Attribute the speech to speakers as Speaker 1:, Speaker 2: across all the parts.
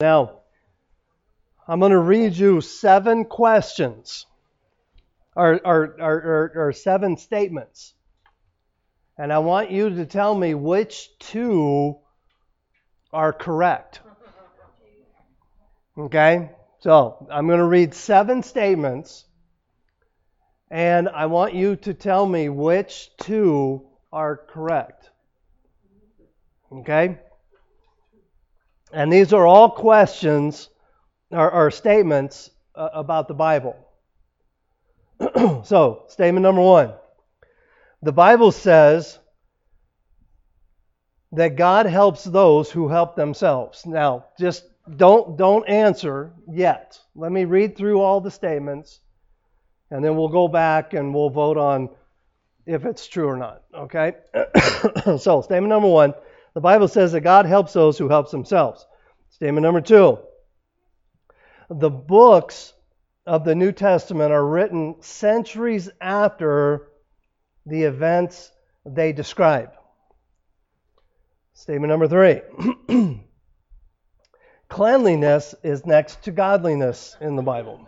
Speaker 1: Now, I'm going to read you seven questions, or, or, or, or, seven statements. And I want you to tell me which two are correct. Okay? So, I'm going to read seven statements, and I want you to tell me which two are correct. Okay? And these are all questions or, or statements uh, about the Bible. so, statement number one the Bible says that God helps those who help themselves. Now, just don't don't answer yet. Let me read through all the statements and then we'll go back and we'll vote on if it's true or not, okay? so, statement number 1, the Bible says that God helps those who help themselves. Statement number 2, the books of the New Testament are written centuries after the events they describe. Statement number three cleanliness is next to godliness in the Bible.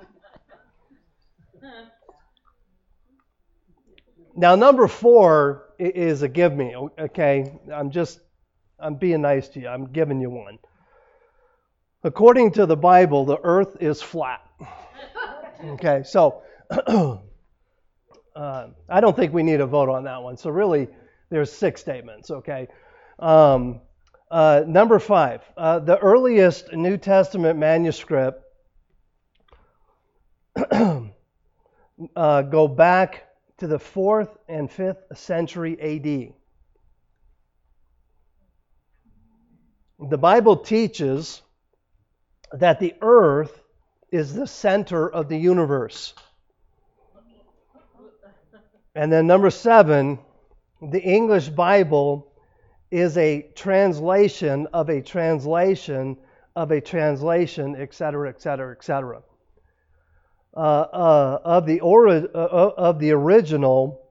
Speaker 1: Now, number four is a give me, okay? I'm just, I'm being nice to you. I'm giving you one. According to the Bible, the earth is flat. Okay, so uh, I don't think we need a vote on that one. So really, there's six statements. Okay. Um, uh, number five, uh, the earliest New Testament manuscript uh, go back to the fourth and fifth century AD. The Bible teaches that the earth is the center of the universe. And then number seven, the English Bible is a translation of a translation of a translation, etc., etc., etc. Of the ori- uh, uh, of the original,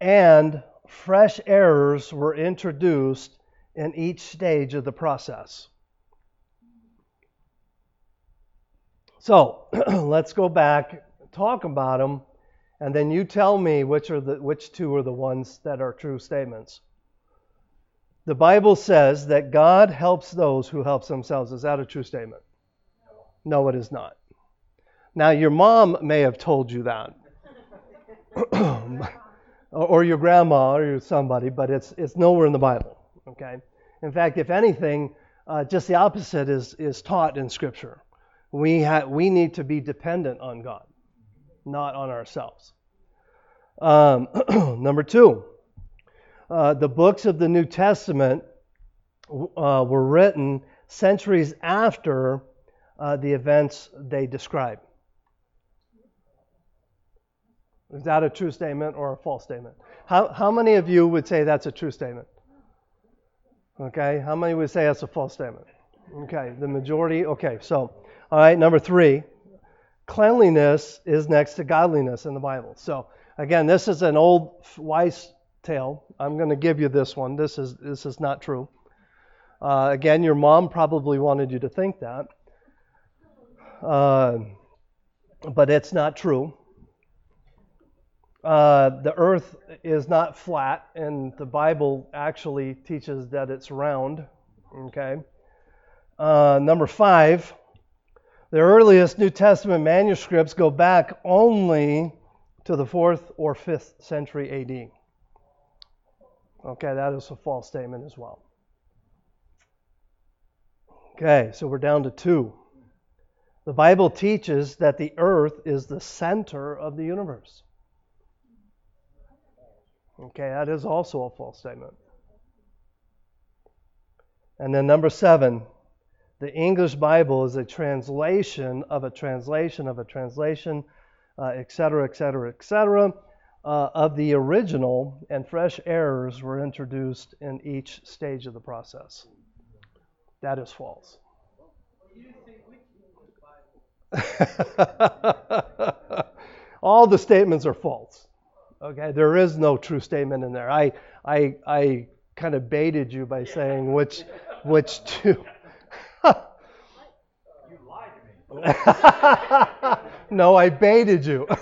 Speaker 1: and fresh errors were introduced in each stage of the process. So let's go back, talk about them, and then you tell me which are the which two are the ones that are true statements. The Bible says that God helps those who help themselves. Is that a true statement? No, it is not. Now, your mom may have told you that, or your grandma, or somebody, but it's it's nowhere in the Bible. Okay. In fact, if anything, uh, just the opposite is is taught in Scripture. We, ha- we need to be dependent on God, not on ourselves. Um, number two, uh, the books of the New Testament uh, were written centuries after uh, the events they describe. Is that a true statement or a false statement? How, how many of you would say that's a true statement? Okay, how many would say that's a false statement? Okay, the majority. Okay, so all right, number three, cleanliness is next to godliness in the Bible. So again, this is an old wise tale. I'm going to give you this one. This is this is not true. Uh, again, your mom probably wanted you to think that, uh, but it's not true. Uh, the earth is not flat, and the Bible actually teaches that it's round. Okay. Uh, number five, the earliest New Testament manuscripts go back only to the 4th or 5th century AD. Okay, that is a false statement as well. Okay, so we're down to two. The Bible teaches that the earth is the center of the universe. Okay, that is also a false statement. And then number seven, the English Bible is a translation of a translation of a translation, etc., etc., etc., of the original, and fresh errors were introduced in each stage of the process. That is false. All the statements are false. Okay, there is no true statement in there. I I I kind of baited you by saying which which two you lied to me. no, I baited you.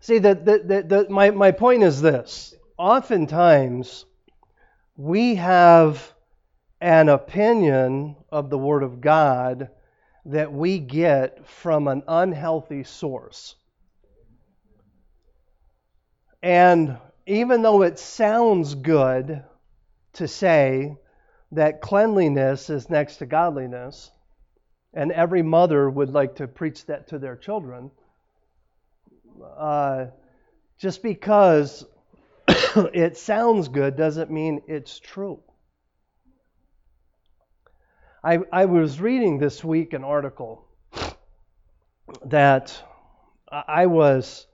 Speaker 1: See, the, the, the, the, my, my point is this. Oftentimes, we have an opinion of the Word of God that we get from an unhealthy source. And even though it sounds good to say that cleanliness is next to godliness, and every mother would like to preach that to their children, uh, just because it sounds good doesn't mean it's true. I, I was reading this week an article that I was.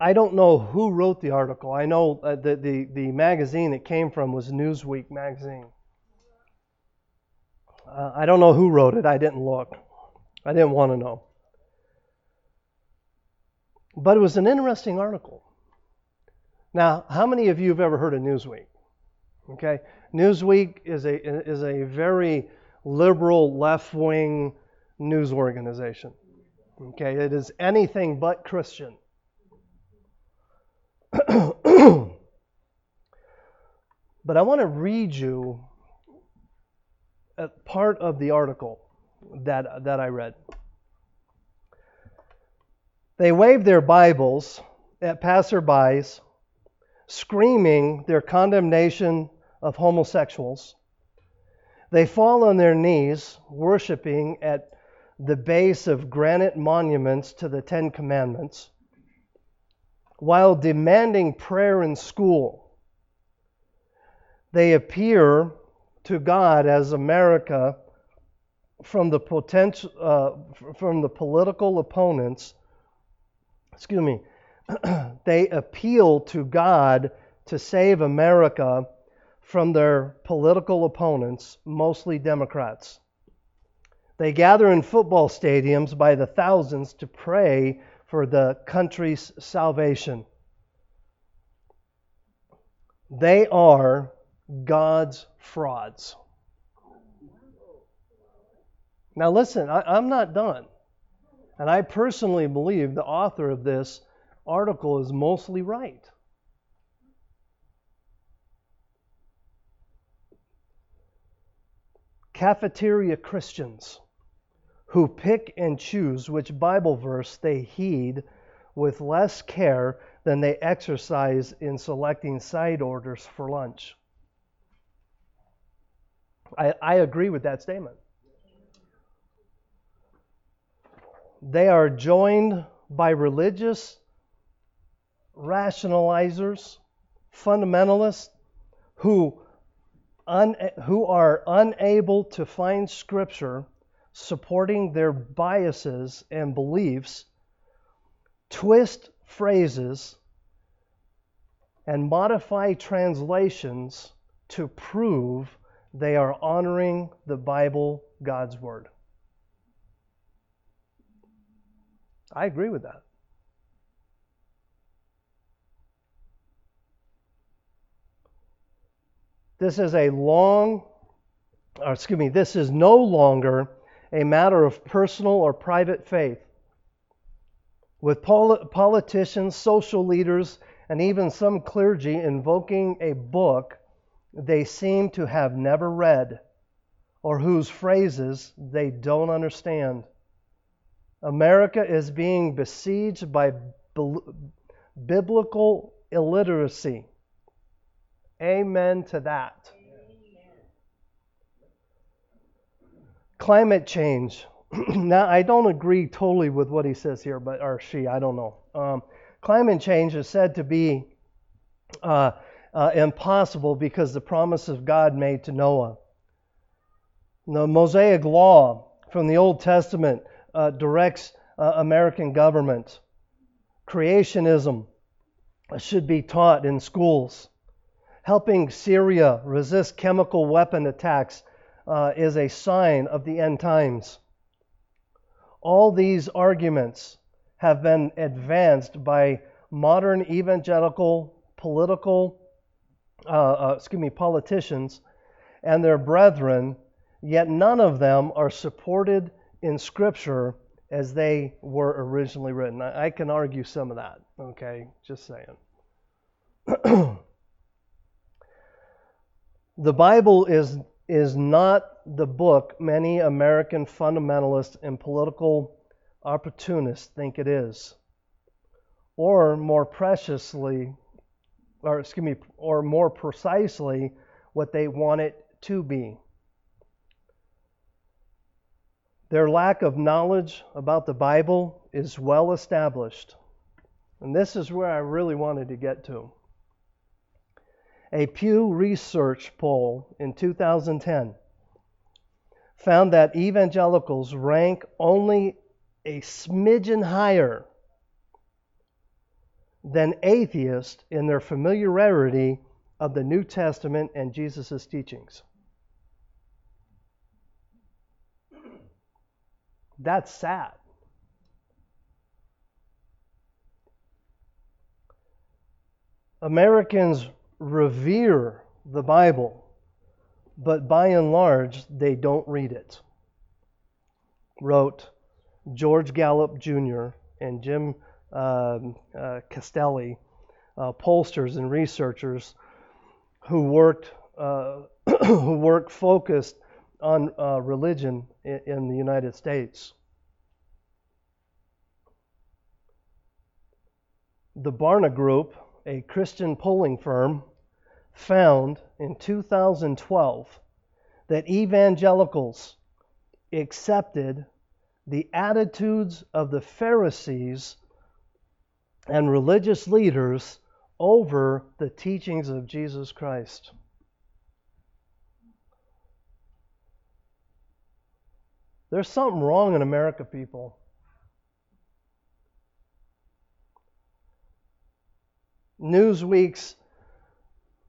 Speaker 1: I don't know who wrote the article. I know that the, the, the magazine it came from was Newsweek magazine. Uh, I don't know who wrote it. I didn't look. I didn't want to know. But it was an interesting article. Now, how many of you have ever heard of Newsweek? Okay, Newsweek is a is a very liberal, left-wing news organization. Okay, it is anything but Christian. but I want to read you a part of the article that that I read. They waved their Bibles at passerbys, screaming their condemnation of homosexuals. They fall on their knees, worshiping at the base of granite monuments to the Ten Commandments, while demanding prayer in school. They appear to God as America from the potential, uh, from the political opponents excuse me, they appeal to God to save America from their political opponents, mostly Democrats. They gather in football stadiums by the thousands to pray for the country's salvation. They are God's frauds. Now, listen, I, am not done. And I personally believe the author of this article is mostly right. Cafeteria Christians who pick and choose which Bible verse they heed with less care than they exercise in selecting side orders for lunch. I, I agree with that statement. They are joined by religious rationalizers, fundamentalists who, un, who are unable to find scripture supporting their biases and beliefs, twist phrases, and modify translations to prove they are honoring the Bible, God's Word. I agree with that. This is a long, or excuse me, this is no longer a matter of personal or private faith. With pol- politicians, social leaders, and even some clergy invoking a book they seem to have never read or whose phrases they don't understand. America is being besieged by biblical illiteracy. Amen to that. Climate change. now, I don't agree totally with what he says here, but or she, I don't know. Um, climate change is said to be uh, uh, impossible because the promise of God made to Noah. The Mosaic Law from the Old Testament uh, directs uh, American government. Creationism should be taught in schools. Helping Syria resist chemical weapon attacks uh, is a sign of the end times. All these arguments have been advanced by modern evangelical political, uh, uh, excuse me, politicians, and their brethren, yet none of them are supported in Scripture as they were originally written. I, I can argue some of that, okay? Just saying. the Bible is, is not the book many American fundamentalists and political opportunists think it is. Or more preciously, or excuse me, or more precisely, what they want it to be. Their lack of knowledge about the Bible is well established. And this is where I really wanted to get to. A Pew Research poll in 2010 found that evangelicals rank only a smidgen higher than atheists in their familiarity of the New Testament and Jesus' teachings. That's sad. Americans revere the Bible, but by and large, they don't read it. Wrote George Gallup Jr. and Jim uh, uh, Castelli, uh, pollsters and researchers who worked uh, who worked focused on uh, religion in, in the United States. The Barna Group, a Christian polling firm, found in 2012 that evangelicals accepted the attitudes of the Pharisees and religious leaders over the teachings of Jesus Christ. There's something wrong in America, people. Newsweek's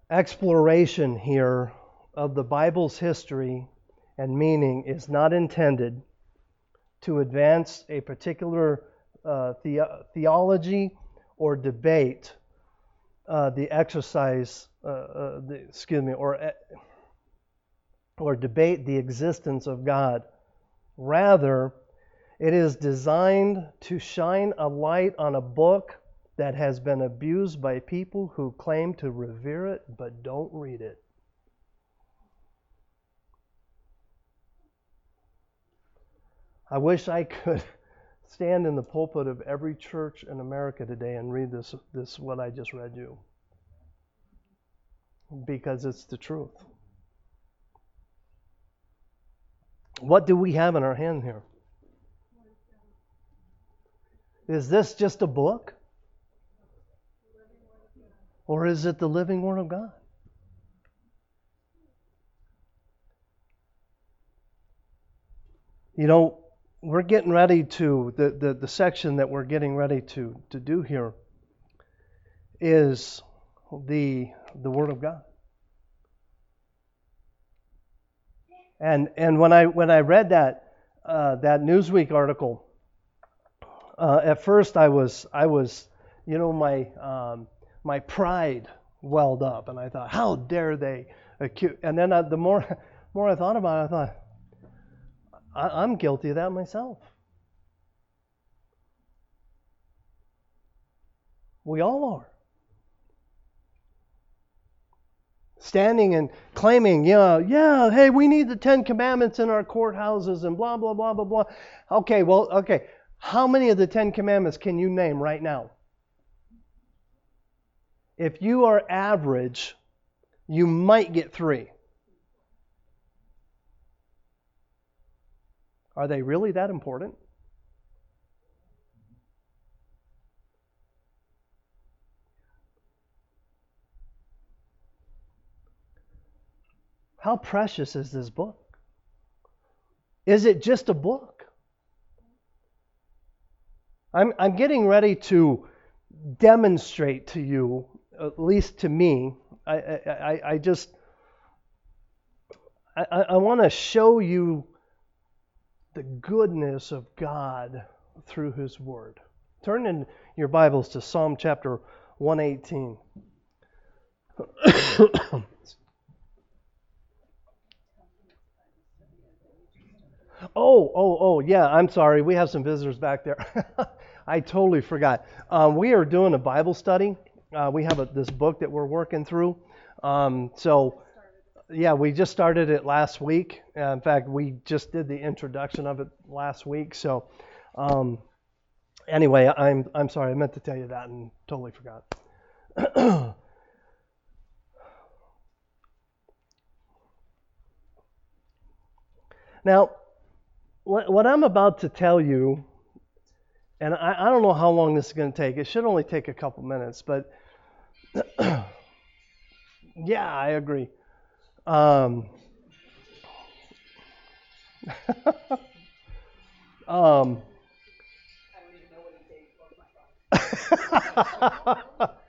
Speaker 1: exploration here of the Bible's history and meaning is not intended to advance a particular uh, the- theology or debate uh, the exercise, uh, uh the, excuse me, or uh, or debate the existence of God. Rather, it is designed to shine a light on a book that has been abused by people who claim to revere it but don't read it. I wish I could stand in the pulpit of every church in America today and read this, this what I just read you. Because it's the truth. What do we have in our hand here? Is this just a book? Or is it the living Word of God? You know, we're getting ready to, the, the, the section that we're getting ready to, to do here is the, the Word of God. And and when I when I read that uh, that Newsweek article, uh, at first I was I was you know my um, my pride welled up, and I thought, how dare they accuse? And then I, the more more I thought about it, I thought, I, I'm guilty of that myself. We all are. standing and claiming, yeah, yeah, hey, we need the Ten Commandments in our courthouses and blah, blah, blah, blah, blah. Okay, well, okay. How many of the Ten Commandments can you name right now? If you are average, you might get three. Are they really that important? How precious is this book? Is it just a book? I'm, I'm getting ready to demonstrate to you, at least to me, I, I, I just, I, I want to show you the goodness of God through His Word. Turn in your Bibles to Psalm chapter 118. Oh, oh, oh, yeah, I'm sorry. We have some visitors back there. I totally forgot. Um, we are doing a Bible study. Uh, we have a, this book that we're working through. Um, so, yeah, we just started it last week. Uh, in fact, we just did the introduction of it last week. So, um, anyway, I'm I'm sorry. I meant to tell you that and totally forgot. now, what, what I'm about to tell you, and I, I don't know how long this is going to take. It should only take a couple minutes, but yeah, I agree. Um, um,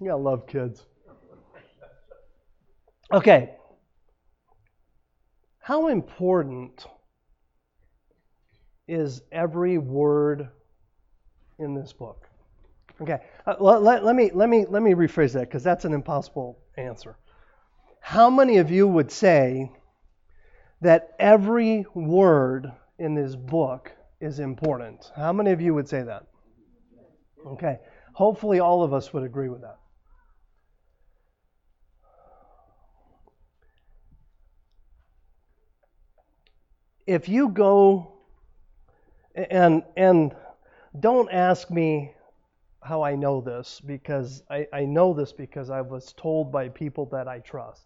Speaker 1: yeah, I love kids. Okay, how important is every word in this book? Okay, uh, let, let, let, me, let, me, let me rephrase that because that's an impossible answer. How many of you would say that every word in this book is important? How many of you would say that? Okay, hopefully all of us would agree with that. if you go and and don't ask me how I know this because I, I know this because I was told by people that I trust.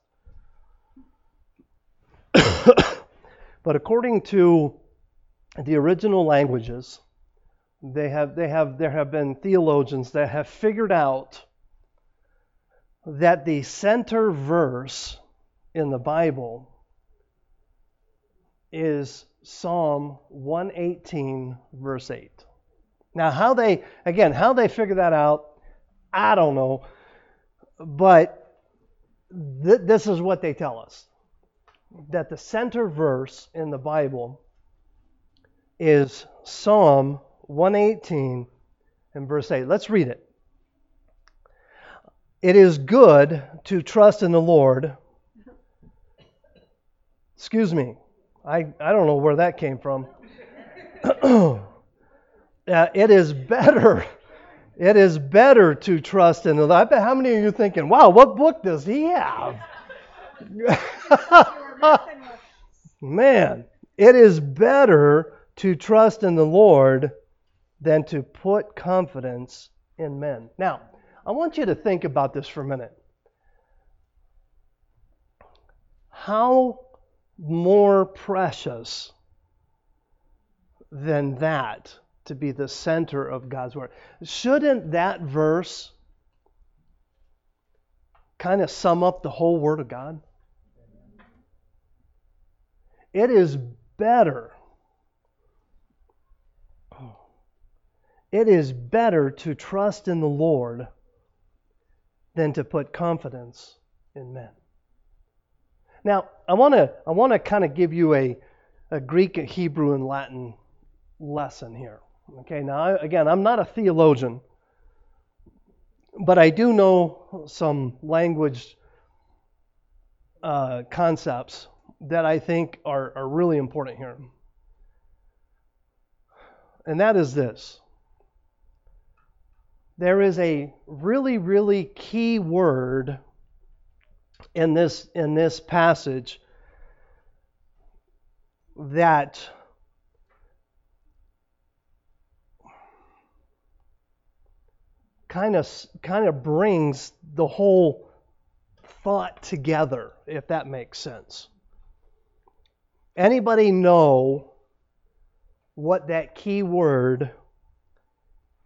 Speaker 1: but according to the original languages, they have they have there have been theologians that have figured out that the center verse in the Bible is Psalm 118, verse 8. Now, how they, again, how they figure that out, I don't know. But th- this is what they tell us that the center verse in the Bible is Psalm 118 and verse 8. Let's read it. It is good to trust in the Lord. Excuse me. I, I don't know where that came from. uh, it is better. It is better to trust in the Lord. I bet how many of you thinking, wow, what book does he have? Man, it is better to trust in the Lord than to put confidence in men. Now, I want you to think about this for a minute. How more precious than that to be the center of God's Word. Shouldn't that verse kind of sum up the whole Word of God? It is better. It is better to trust in the Lord than to put confidence in men. Now, I want to I want to kind of give you a, a Greek, a Hebrew, and Latin lesson here. Okay, now again, I'm not a theologian, but I do know some language uh, concepts that I think are, are really important here. And that is this there is a really, really key word in this in this passage that kind of kind of brings the whole thought together if that makes sense anybody know what that key word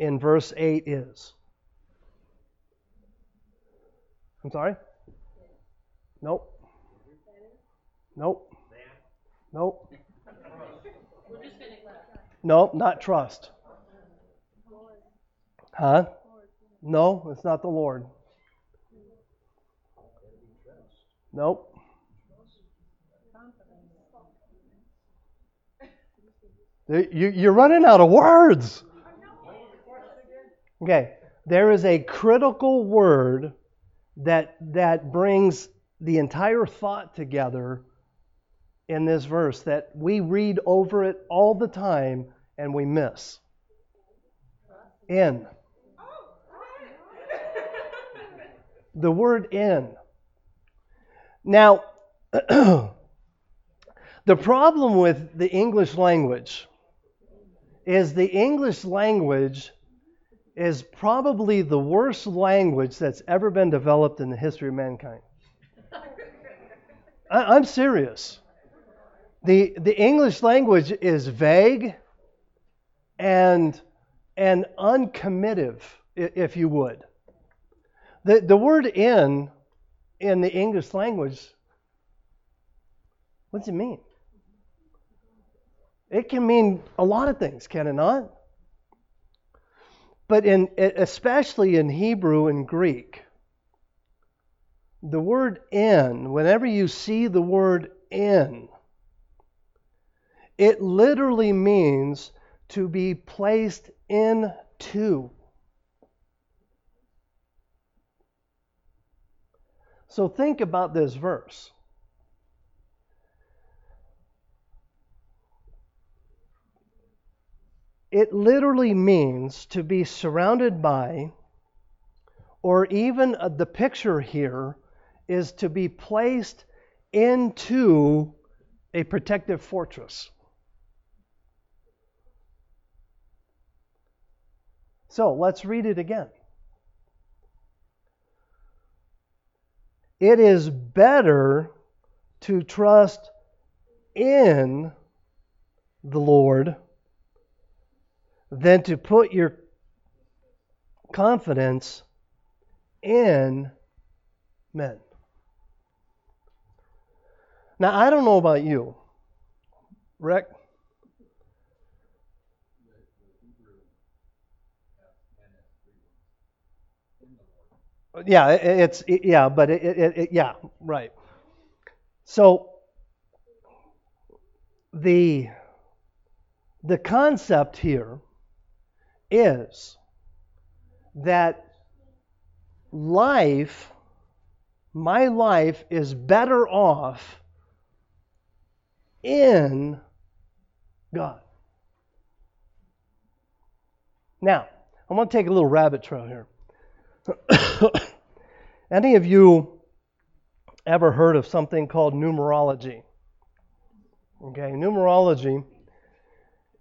Speaker 1: in verse 8 is i'm sorry Nope. Nope. Nope. Nope, not trust. Huh? No, it's not the Lord. Nope. You're running out of words. Okay, there is a critical word that that brings the entire thought together in this verse that we read over it all the time and we miss. In. The word in. Now, the problem with the English language is the English language is probably the worst language that's ever been developed in the history of mankind. I, am serious. The, the English language is vague and, and uncommittive, if you would. The, the word in in the English language, what does it mean? It can mean a lot of things, can it not? But in especially in Hebrew and Greek, the word in, whenever you see the word in, it literally means to be placed into. So think about this verse. It literally means to be surrounded by, or even uh, the picture here is to be placed into a protective fortress. So let's read it again. It is better to trust in the Lord than to put your confidence in men. Now, I don't know about you, Rick. Yeah, it's yeah, but it, it, it, yeah, right. So the the concept here is that life, my life, is better off in God. Now, I want to take a little rabbit trail here. Any of you ever heard of something called numerology? Okay, numerology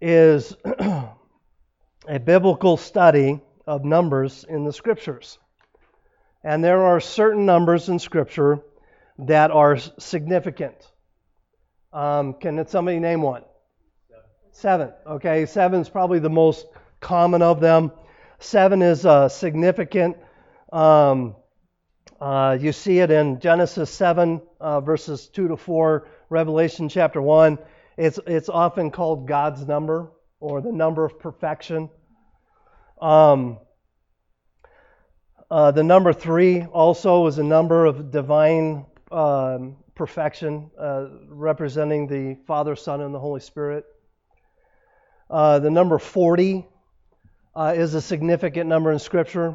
Speaker 1: is a biblical study of numbers in the scriptures. And there are certain numbers in scripture that are significant. Um, can somebody name one? Seven. Okay, seven is probably the most common of them. Seven is uh, significant. Um, uh, you see it in Genesis 7, uh, verses 2 to 4, Revelation chapter 1. It's, it's often called God's number or the number of perfection. Um, uh, the number three also is a number of divine um, perfection, uh, representing the Father, Son, and the Holy Spirit. Uh, the number 40 uh, is a significant number in Scripture.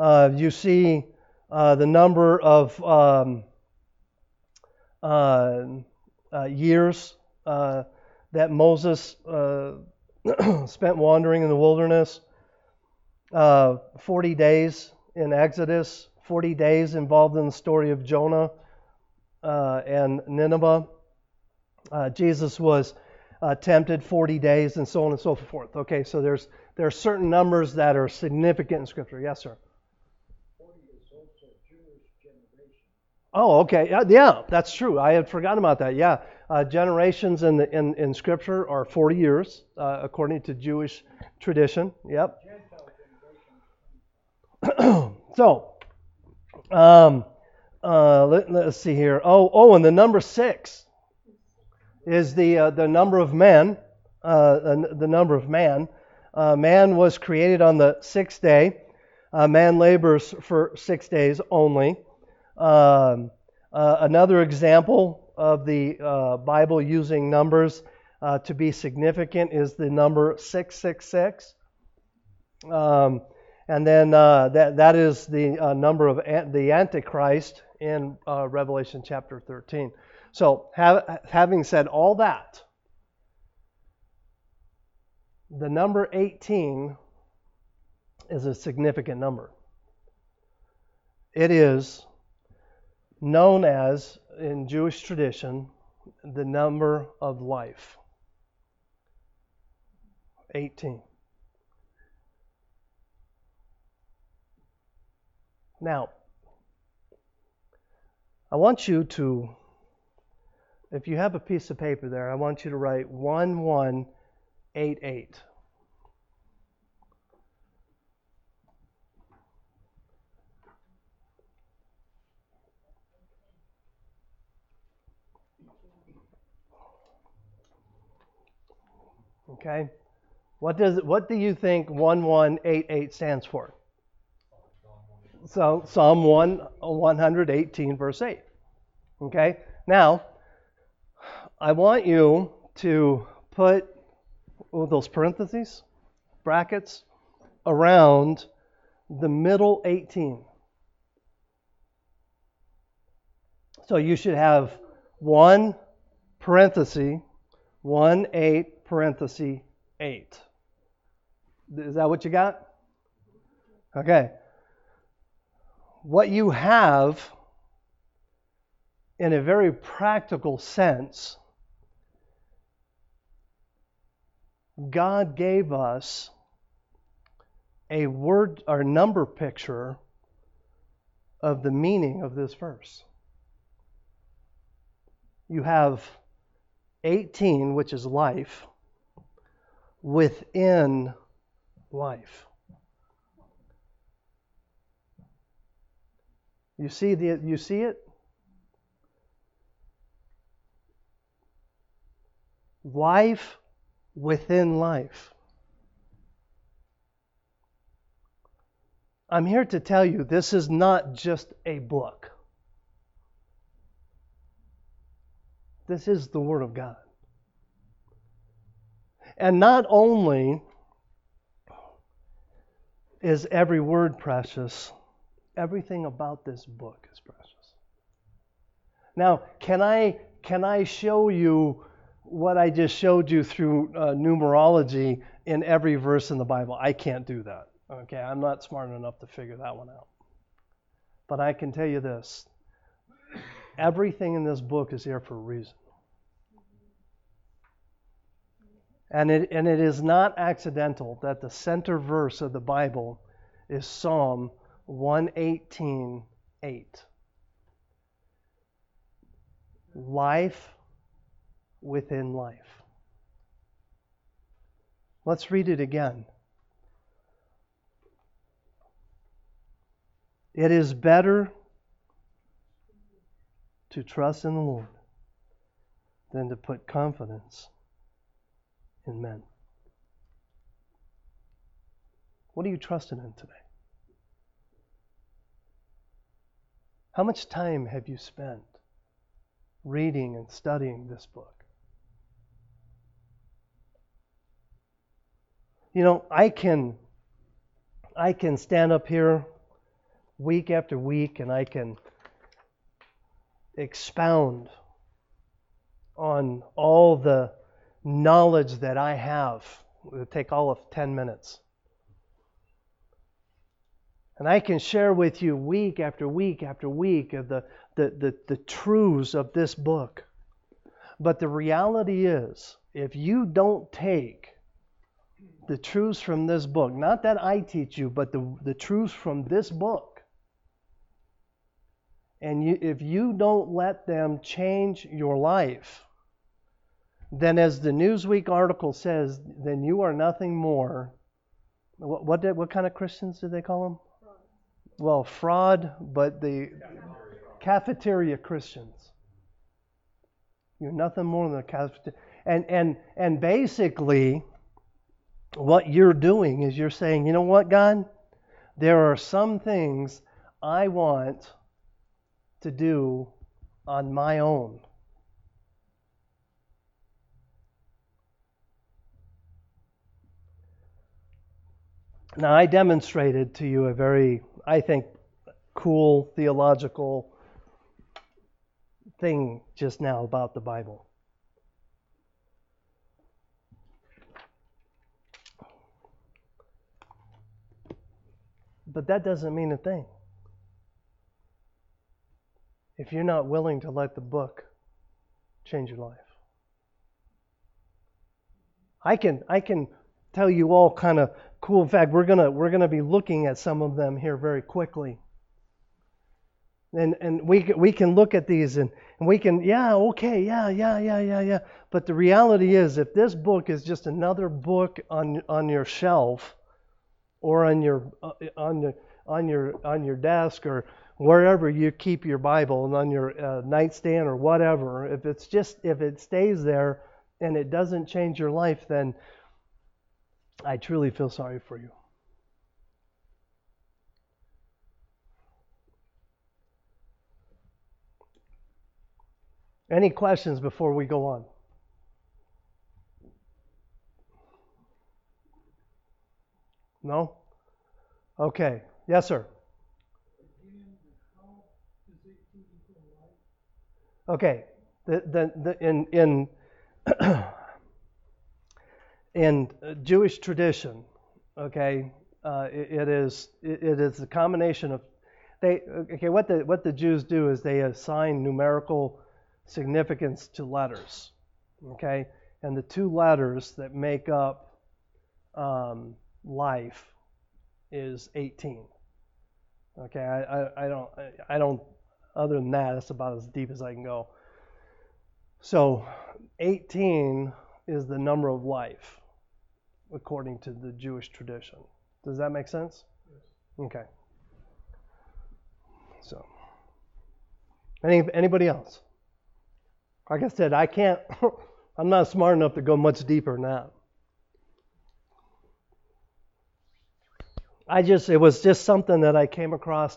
Speaker 1: Uh, you see uh, the number of um, years that Moses spent wandering in the wilderness uh, 40 days in Exodus, 40 days involved in the story of Jonah uh, and Nineveh. Uh, Jesus was uh, tempted 40 days and so on and so forth. Okay, so there's there are certain numbers that are significant in Scripture. Yes, sir. Oh, okay. Yeah, that's true. I had forgotten about that. Yeah, uh, generations in, the, in in Scripture are 40 years, uh, according to Jewish tradition. Yep. so, um, uh, let, us see here. Oh, oh, and the number six is the uh, the number of men. Uh, the number of man. Uh, man was created on the sixth day. Man labors for six days only. Um, uh, another example of the Bible using numbers to be significant is the number six six six. Um, and then uh, that, that is the uh, number of an, the Antichrist in uh, Revelation chapter 13. So, having said all that, the number 18 is a significant number. It is known as, in Jewish tradition, the number of life. 18. Now, I want you to, if you have a piece of paper there, I want you to write 1188. Okay? What does what do you think 1188 stands for? So Psalm 1 118 verse 8. Okay? Now, I want you to put oh, those parentheses, brackets around the middle 18. So you should have one parenthesis, 1 8 parenthesis 8. Is that what you got? Okay. What you have, in a very practical sense, God gave us a word or number picture of the meaning of this verse. You have 18, which is life, within life. You see the you see it? Life within life. I'm here to tell you this is not just a book. This is the Word of God. And not only is every word precious, everything about this book is precious. Now, can I can I show you what I just showed you through uh, numerology in every verse in the Bible? I can't do that. Okay, I'm not smart enough to figure that one out. But I can tell you this everything in this book is here for a reason. And it, and it is not accidental that the center verse of the Bible is Psalm 118 8. Life within life. Let's read it again. It is better to trust in the Lord than to put confidence in men. What are you trusting in today? How much time have you spent reading and studying this book? You know, I can I can stand up here week after week and I can expound on all the knowledge that I have. It would take all of 10 minutes. And I can share with you week after week after week of the, the, the, the truths of this book. But the reality is, if you don't take the truths from this book, not that I teach you, but the, the truths from this book, and you, if you don't let them change your life, then as the Newsweek article says, then you are nothing more. What what, did, what kind of Christians did they call them? Well, fraud, but the cafeteria Christians. You're nothing more than a cafeteria. And and and basically, what you're doing is you're saying, you know what, God, there are some things I want to do on my own. Now, I demonstrated to you a very, I think, cool theological thing just now about the Bible. But that doesn't mean a thing. If you're not willing to let the book change your life. I can I can tell you all kind of cool. In fact, we're gonna we're gonna be looking at some of them here very quickly. And and we we can look at these and, and we can yeah okay yeah yeah yeah yeah yeah. But the reality is, if this book is just another book on on your shelf, or on your uh, on the on your on your desk or wherever you keep your Bible and on your uh, nightstand or whatever, if it's just if it stays there and it doesn't change your life, then I truly feel sorry for you. Any questions before we go on? No? Okay. Yes, sir. Okay. The, the, the, in in in Jewish tradition, okay, uh, it, it is it, it is a combination of they okay what the what the Jews do is they assign numerical significance to letters, okay, and the two letters that make up um, life is 18. Okay, I, I, I don't I don't other than that that's about as deep as I can go. So 18 is the number of life according to the Jewish tradition. Does that make sense? Yes. Okay. So any anybody else? Like I said, I can't I'm not smart enough to go much deeper than that. I just, it was just something that I came across.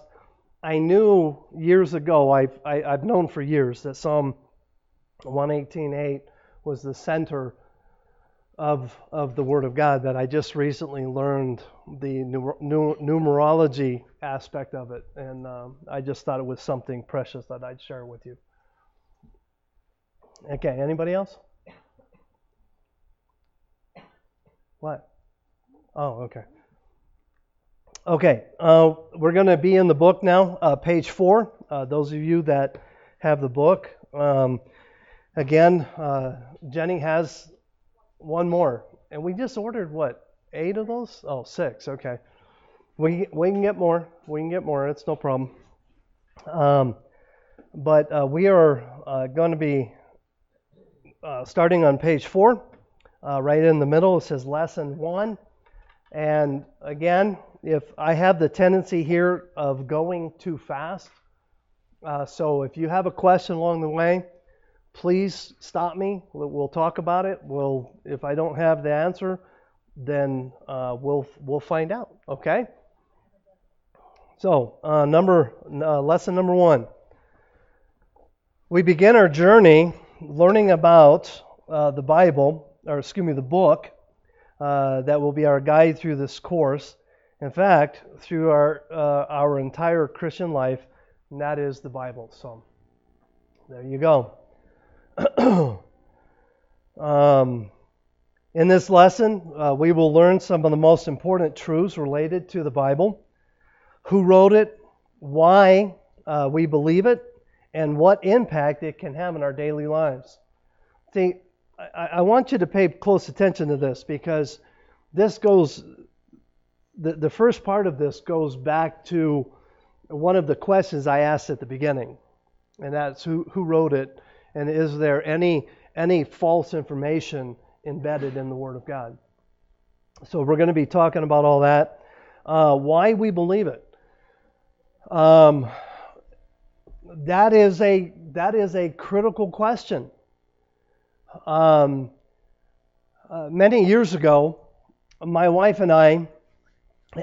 Speaker 1: I knew years ago, I've, I, have i have known for years that Psalm 118.8 was the center of, of the Word of God, that I just recently learned the numer- numerology aspect of it. And um, I just thought it was something precious that I'd share with you. Okay, anybody else? What? Oh, okay. Okay, uh, we're going to be in the book now, uh, page four. Uh, those of you that have the book, um, again, uh, Jenny has one more, and we just ordered what eight of those? Oh, six. Okay, we we can get more. We can get more. It's no problem. Um, but uh, we are uh, going to be starting on page four, right in the middle. It says lesson one, and again if I have the tendency here of going too fast. Uh, so if you have a question along the way, please stop me. We'll, talk about it. We'll, if I don't have the answer, then uh, we'll we'll find out. Okay. So uh, number uh, lesson number one. We begin our journey learning about uh, the Bible, or excuse me, the book uh, that will be our guide through this course. In fact, through our uh, our entire Christian life, and that is the Bible. So there you go. um, in this lesson, uh, we will learn some of the most important truths related to the Bible, who wrote it, why uh, we believe it, and what impact it can have in our daily lives. See, I, I want you to pay close attention to this because this goes the, the first part of this goes back to one of the questions I asked at the beginning, and that's who, who wrote it, and is there any, any false information embedded in the Word of God? So we're going to be talking about all that. Uh, why we believe it. Um, that is a that is a critical question. Um, uh, many years ago, my wife and I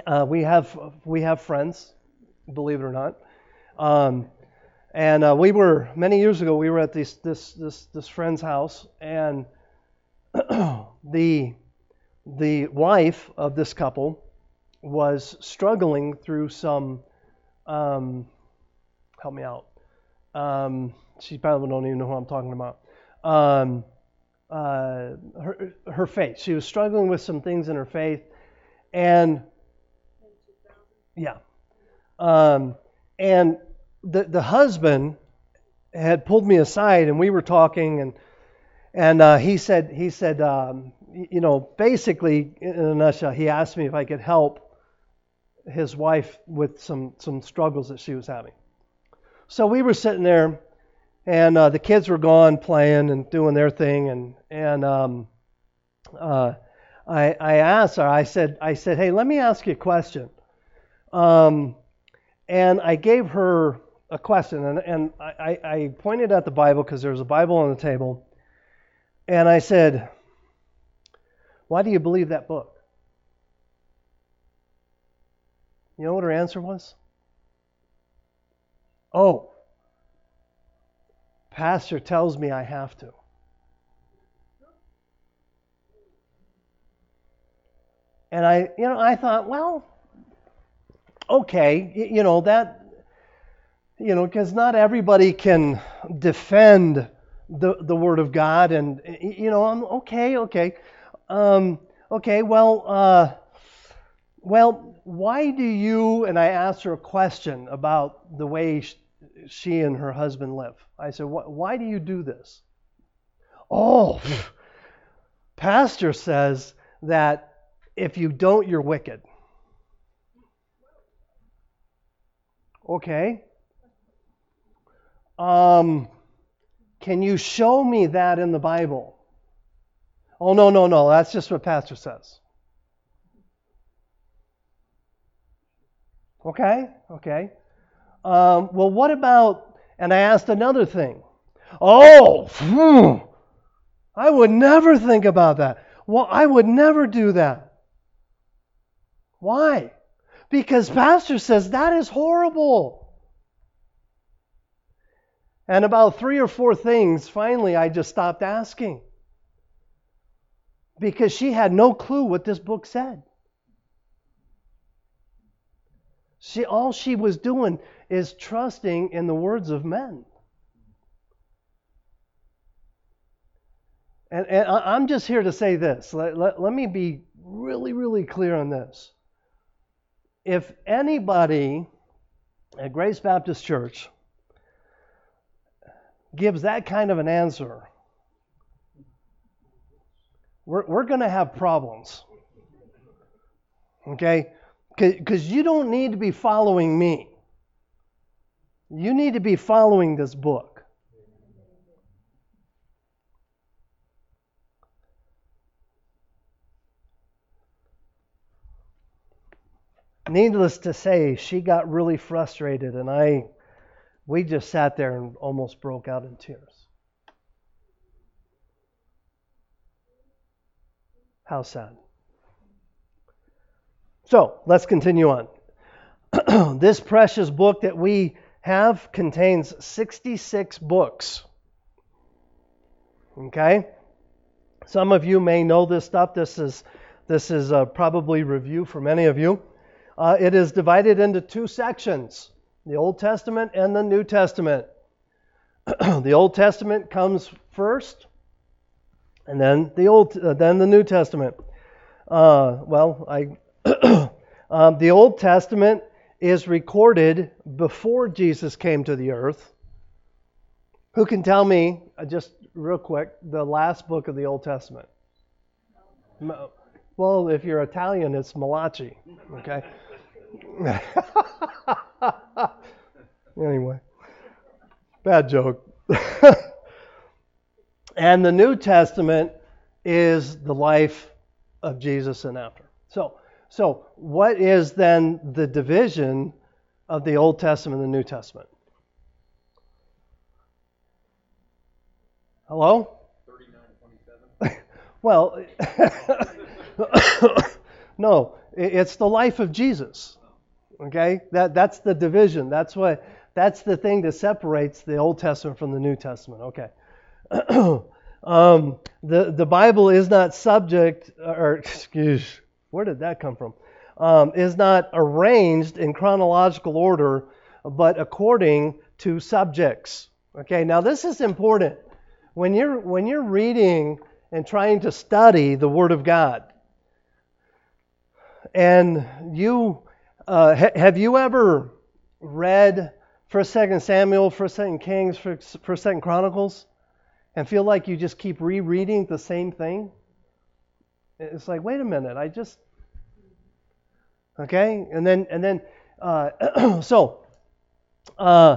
Speaker 1: uh, we have we have friends, believe it or not. Um, and uh, we were many years ago. We were at this this this this friend's house, and the the wife of this couple was struggling through some um, help me out um, she probably don't even know who I'm talking about. Um, uh, her her faith. She was struggling with some things in her faith, and yeah, um, and the the husband had pulled me aside, and we were talking, and and uh, he said he said um, you know basically in a nutshell, he asked me if I could help his wife with some some struggles that she was having. So we were sitting there, and uh, the kids were gone playing and doing their thing, and and um, uh, I I asked her. I said I said, hey, let me ask you a question. Um, and I gave her a question, and, and I, I pointed at the Bible because there was a Bible on the table, and I said, Why do you believe that book? You know what her answer was? Oh, Pastor tells me I have to. And I, you know, I thought, well, okay, you know, that, you know, because not everybody can defend the, the Word of God. And, you know, I'm okay, okay. Um, okay, well, uh, well, why do you, and I asked her a question about the way she and her husband live. I said, why do you do this? Oh, pastor says that if you don't, you're wicked. Okay. Um, can you show me that in the Bible? Oh, no, no, no. That's just what Pastor says. Okay, okay. Um, well, what about, and I asked another thing. Oh, hmm, I would never think about that. Well, I would never do that. Why? Because Pastor says that is horrible. And about three or four things, finally, I just stopped asking. Because she had no clue what this book said. She, all she was doing is trusting in the words of men. And, and I'm just here to say this. Let, let, let me be really, really clear on this if anybody at Grace Baptist Church gives that kind of an answer, we're, we're going to have problems. Okay? Because you don't need to be following me. You need to be following this book. needless to say, she got really frustrated, and I, we just sat there and almost broke out in tears. How sad. So let's continue on. this precious book that we have contains 66 books. Okay? Some of you may know this stuff. This is this is uh, probably review for many of you uh, it is divided into two sections the Old Testament and the New Testament. the Old Testament comes first, and then the Old, uh, then the New Testament. Uh, well, I, um, the Old Testament is recorded before Jesus came to the earth. Who can tell me, uh, just real quick, the last book of the Old Testament? Well, if you're Italian, it's Malachi. Okay. anyway, bad joke. and the New Testament is the life of Jesus and after. So, so what is then the division of the Old Testament and the New Testament? Hello? 3927. well, no, it's the life of Jesus. Okay? That, that's the division. That's what that's the thing that separates the Old Testament from the New Testament. Okay. um, the, the Bible is not subject, or excuse, where did that come from? Um, is not arranged in chronological order, but according to subjects. Okay, now this is important. When you're when you're reading and trying to study the Word of God, and you uh, ha- have you ever read First, Second Samuel, First, Second Kings, First, Second Chronicles, and feel like you just keep rereading the same thing? It's like, wait a minute, I just okay, and then and then uh, so uh,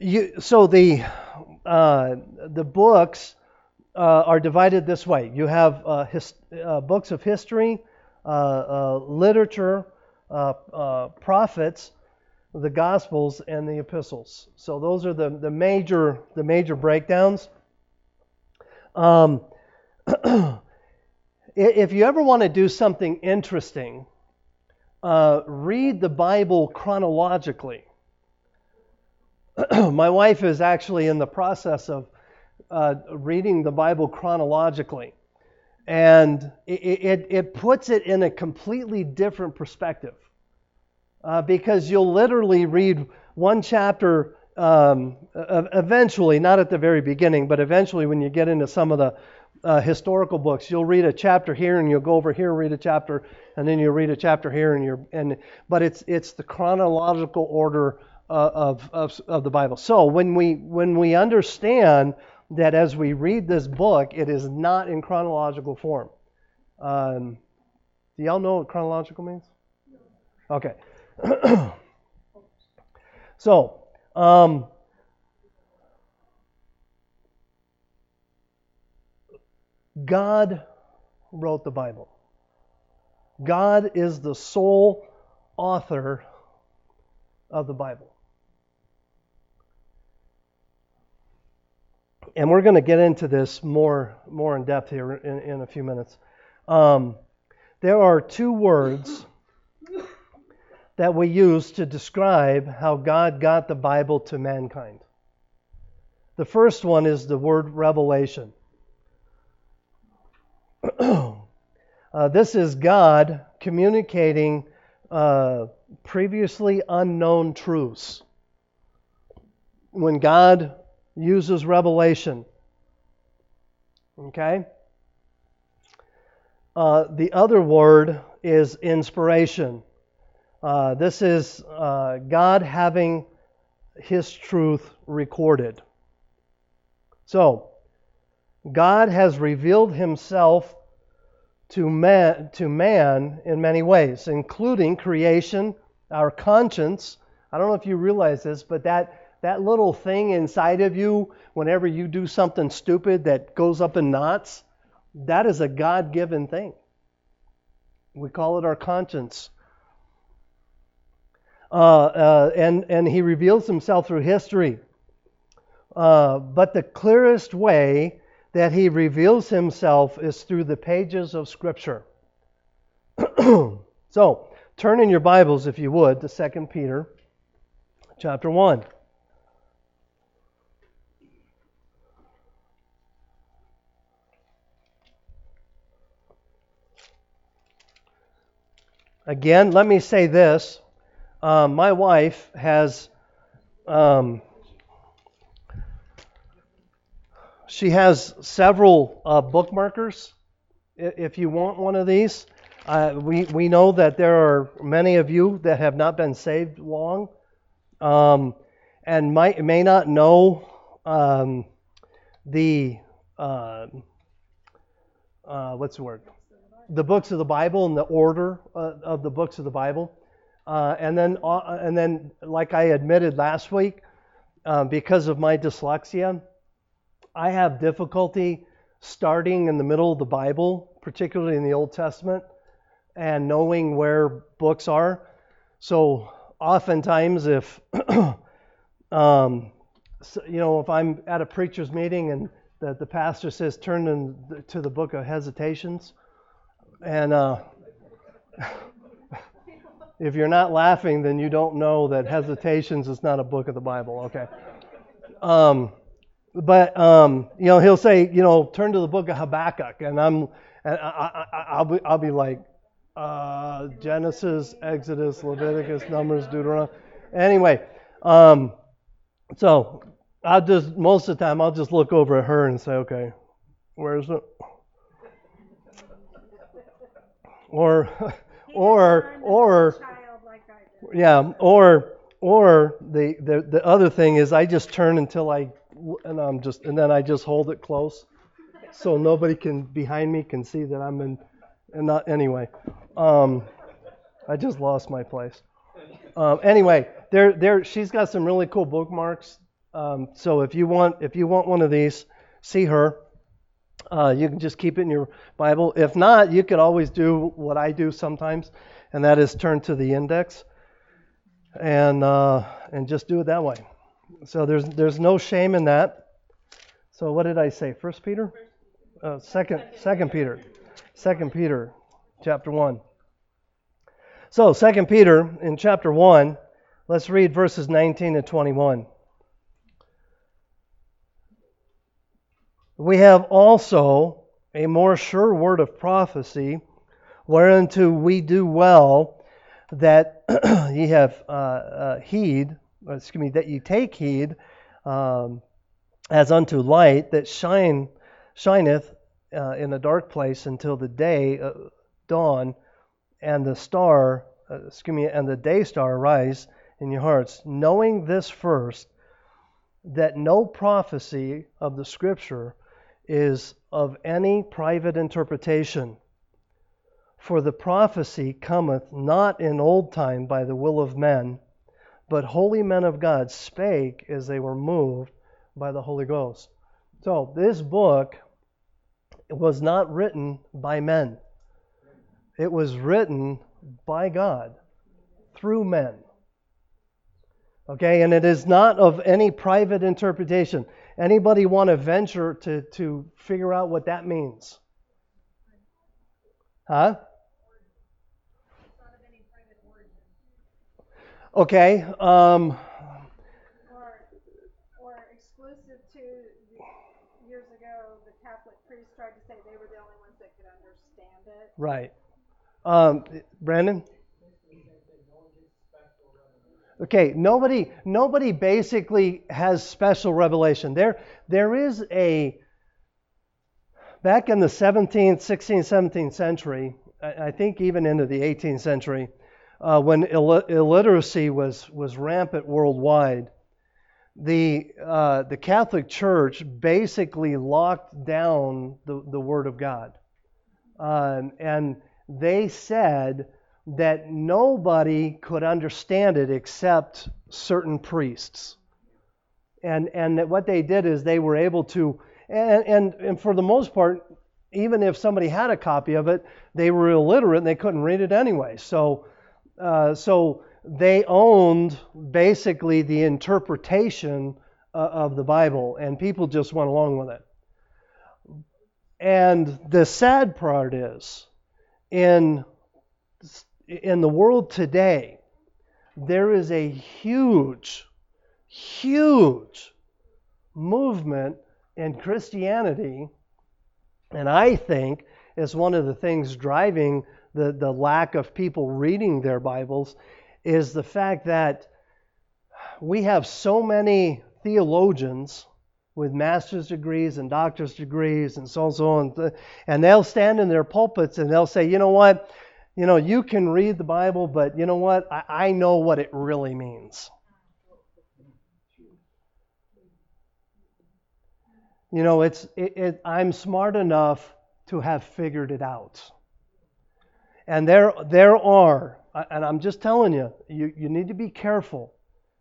Speaker 1: you so the uh, the books uh, are divided this way. You have uh, his, uh, books of history, literature, prophets, the Gospels, and the epistles. So those are the, the major the major breakdowns. Um, if you ever want to do something interesting, uh, read the Bible chronologically. My wife is actually in the process of uh, reading the Bible chronologically, and it, it, it, puts it in a completely different perspective. Uh, because you'll literally read one chapter um, eventually, not at the very beginning, but eventually when you get into some of the uh, historical books. You'll read a chapter here, and you'll go over here, read a chapter, and then you'll read a chapter here, and you're and but it's it's the chronological order uh, of, of of the Bible. So when we when we understand that as we read this book, it is not in chronological form. Um, do y'all know what chronological means? Okay. so. Um, God wrote the Bible. God is the sole author of the Bible. And we're going to get into this more, more in depth here in, in a few minutes. Um, there are two words that we use to describe how God got the Bible to mankind. The first one is the word revelation. uh, this is God communicating uh, previously unknown truths. When God uses revelation, okay? Uh, the other word is inspiration. Uh, this is uh, God having His truth recorded. So, God has revealed himself to man, to man in many ways, including creation, our conscience. I don't know if you realize this, but that, that little thing inside of you, whenever you do something stupid that goes up in knots, that is a God given thing. We call it our conscience. Uh, uh, and, and he reveals himself through history. Uh, but the clearest way that he reveals himself is through the pages of Scripture. so, turn in your Bibles, if you would, to 2 Peter chapter 1. Again, let me say this. Um, my wife has um, She has several uh, bookmarkers. If you want one of these, uh, we, we know that there are many of you that have not been saved long um, and might, may not know um, the, uh, uh what's the word? The books of the Bible and the order uh, of the books of the Bible. Uh, and then, and then, like I admitted last week, because of my dyslexia, I have difficulty starting in the middle of the Bible, particularly in the Old Testament, and knowing where books are. So oftentimes, if um, so, you know, if I'm at a preacher's meeting and the, the pastor says turn in, to the book of Hesitations, and uh, if you're not laughing, then you don't know that Hesitations is not a book of the Bible. Okay. Um, but um, you know, he'll say, you know, turn to the book of Habakkuk, and I'm, and I, will be, I'll be like, uh, Genesis, Exodus, Leviticus, Numbers, Deuteronomy. Anyway, um, So I just most of the time I'll just look over at her and say, okay, where's it? Or or or yeah, or or the, the the other thing is I just turn until I and I'm just and then I just hold it close so nobody can behind me can see that I'm in and not anyway. Um, I just lost my place. Um, anyway, there there she's got some really cool bookmarks. Um, so if you want if you want one of these, see her. Uh, you can just keep it in your Bible. If not, you could always do what I do sometimes, and that is turn to the index and uh, and just do it that way. So there's there's no shame in that. So what did I say? First Peter, uh, second Second Peter, Second Peter, chapter one. So Second Peter in chapter one, let's read verses 19 to 21. We have also a more sure word of prophecy, whereunto we do well that ye have uh, uh, heed, excuse me, that ye take heed, um, as unto light that shine shineth uh, in a dark place until the day uh, dawn, and the star, uh, excuse me, and the day star arise in your hearts, knowing this first, that no prophecy of the Scripture is of any private interpretation. For the prophecy cometh not in old time by the will of men, but holy men of God spake as they were moved by the Holy Ghost. So this book was not written by men. It was written by God through men. Okay, and it is not of any private interpretation. Anybody want to venture to, to figure out what that means? Huh? Okay. Um,
Speaker 2: or, or exclusive to years ago, the Catholic priests tried to say they were the only ones that could understand it.
Speaker 1: Right. Um, Brandon. Okay, nobody nobody basically has special revelation. There there is a back in the 17th, 16th, 17th century, I think even into the 18th century, uh, when Ill- illiteracy was was rampant worldwide, the uh, the Catholic Church basically locked down the, the Word of God, um, and they said that nobody could understand it except certain priests. And, and what they did is they were able to, and, and, and for the most part, even if somebody had a copy of it, they were illiterate and they couldn't read it anyway. So, uh, so they owned basically the interpretation uh, of the Bible, and people just went along with it. And the sad part is, in in the world today, there is a huge, huge movement in Christianity, and I think is one of the things driving the, the lack of people reading their Bibles is the fact that we have so many theologians with master's degrees and doctor's degrees and so on and so on, and they'll stand in their pulpits and they'll say, you know what? You know, you can read the Bible, but you know what? I, I know what it really means. You know, it's it, it, I'm smart enough to have figured it out. And there there are, and I'm just telling you, you, you need to be careful.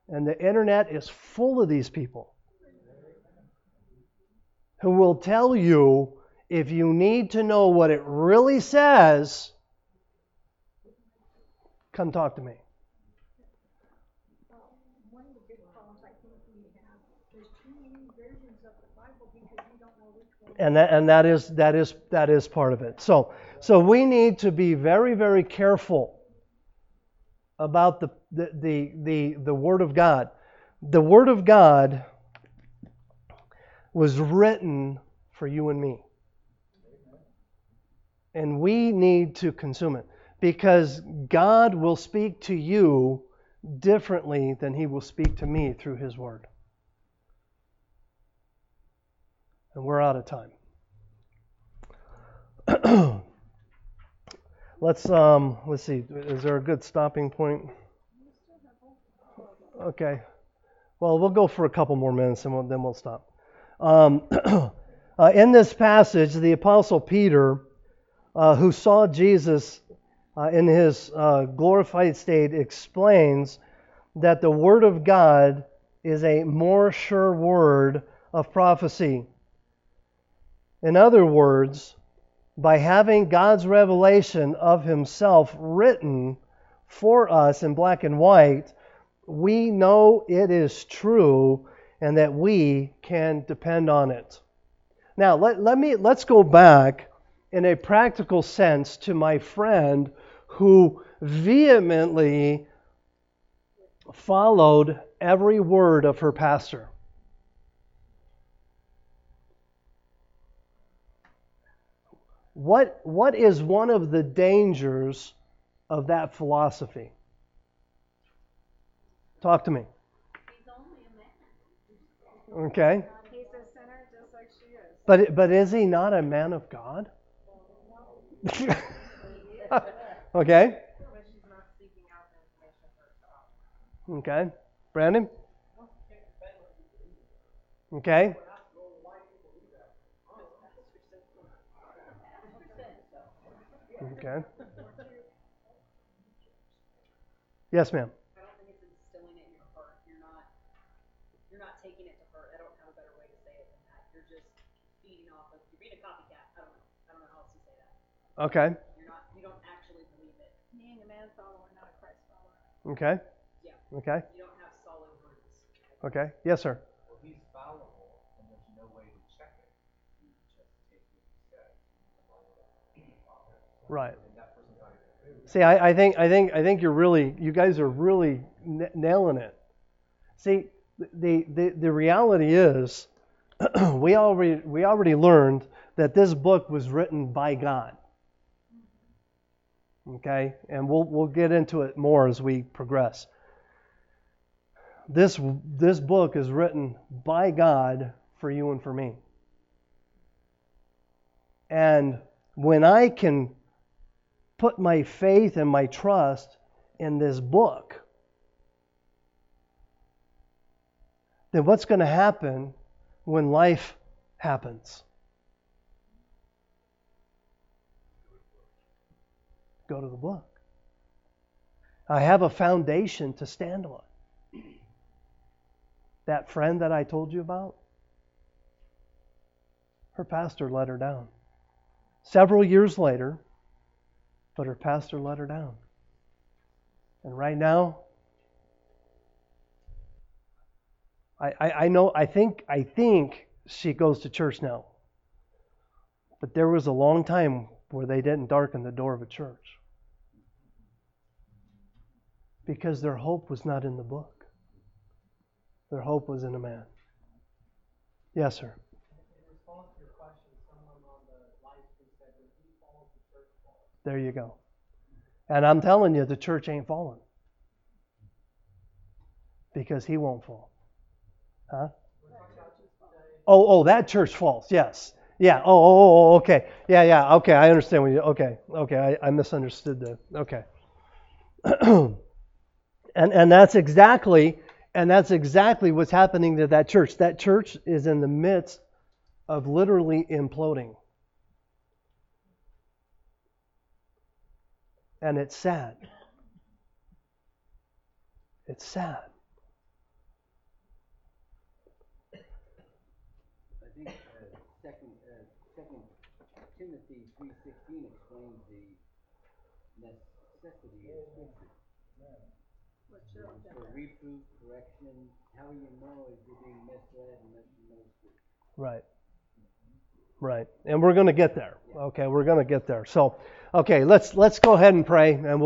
Speaker 1: And the internet is full of these people who will tell you if you need to know what it really says, Come talk to me. And that, and that is that is that is part of it. So so we need to be very very careful about the the the the, the word of God. The word of God was written for you and me. And we need to consume it because God will speak to you differently than he will speak to me through his word. And we're out of time. let's um let's see. Is there a good stopping point? Okay. Well, we'll go for a couple more minutes and we'll, then we'll stop. Um, uh, in this passage, the Apostle Peter, uh, who saw Jesus uh, in his uh, glorified state, explains that the Word of God is a more sure word of prophecy. In other words, by having God's revelation of Himself written for us in black and white, we know it is true and that we can depend on it. Now, let, let me, let's go back in a practical sense to my friend who vehemently followed every word of her pastor. What, what is one of the dangers of that philosophy? Talk to me. Okay.
Speaker 2: Like she is.
Speaker 1: But but is he not a man of God? okay. Okay. Brandon? Okay. Okay. Yes, ma'am.
Speaker 3: I don't think it's instilling it in your heart. You're not, you're not taking it to heart. I don't have a better way to say it than that. You're just feeding off of, you're being a copycat. I don't know. I don't know how else to say that.
Speaker 1: Okay.
Speaker 3: You're not, you don't actually believe it.
Speaker 2: Being a man follower, not a Christ follower.
Speaker 1: Okay.
Speaker 3: Yeah.
Speaker 1: Okay.
Speaker 3: You don't have solid roots.
Speaker 1: Okay. Yes, sir.
Speaker 4: Well, he's fallible, and there's no way to check it. You just take what he says.
Speaker 1: Right.
Speaker 4: And that person's not even
Speaker 1: See, I, I think I think I think you're really you guys are really n- nailing it. See, the the the reality is, we already we already learned that this book was written by God. Okay, and we'll we'll get into it more as we progress. This this book is written by God for you and for me. And when I can put my faith and my trust in this book, then what's going to happen when life happens? Go to the book. I have a foundation to stand on. That friend that I told you about, her pastor let her down. Several years later, but her pastor let her down. And right now, I, I, I know I think I think she goes to church now. But there was a long time where they didn't darken the door of a church. Because their hope was not in the book. Their hope was in a man. Yes, sir.
Speaker 5: In response to your question, someone on the live stream said that he follows the church falls.
Speaker 1: There you go. And I'm telling you, the church ain't falling. Because he won't fall. Huh? Oh, oh, that church falls. Yes. Yeah. Oh, oh, oh, oh, okay. Yeah, yeah. Okay, I understand what you. Okay, okay. I, I misunderstood the. Okay. and and that's exactly and that's exactly what's happening to that church. That church is in the midst of literally imploding. And it's sad. It's sad.
Speaker 6: I think uh, second, uh, second Timothy three sixteen explains the necessity of scripture. For reproof, correction, how you know if you're being misled you know.
Speaker 1: Right. Right. And we're going to get there. Okay, we're going to get there. So, okay, let's let's go ahead and pray and we'll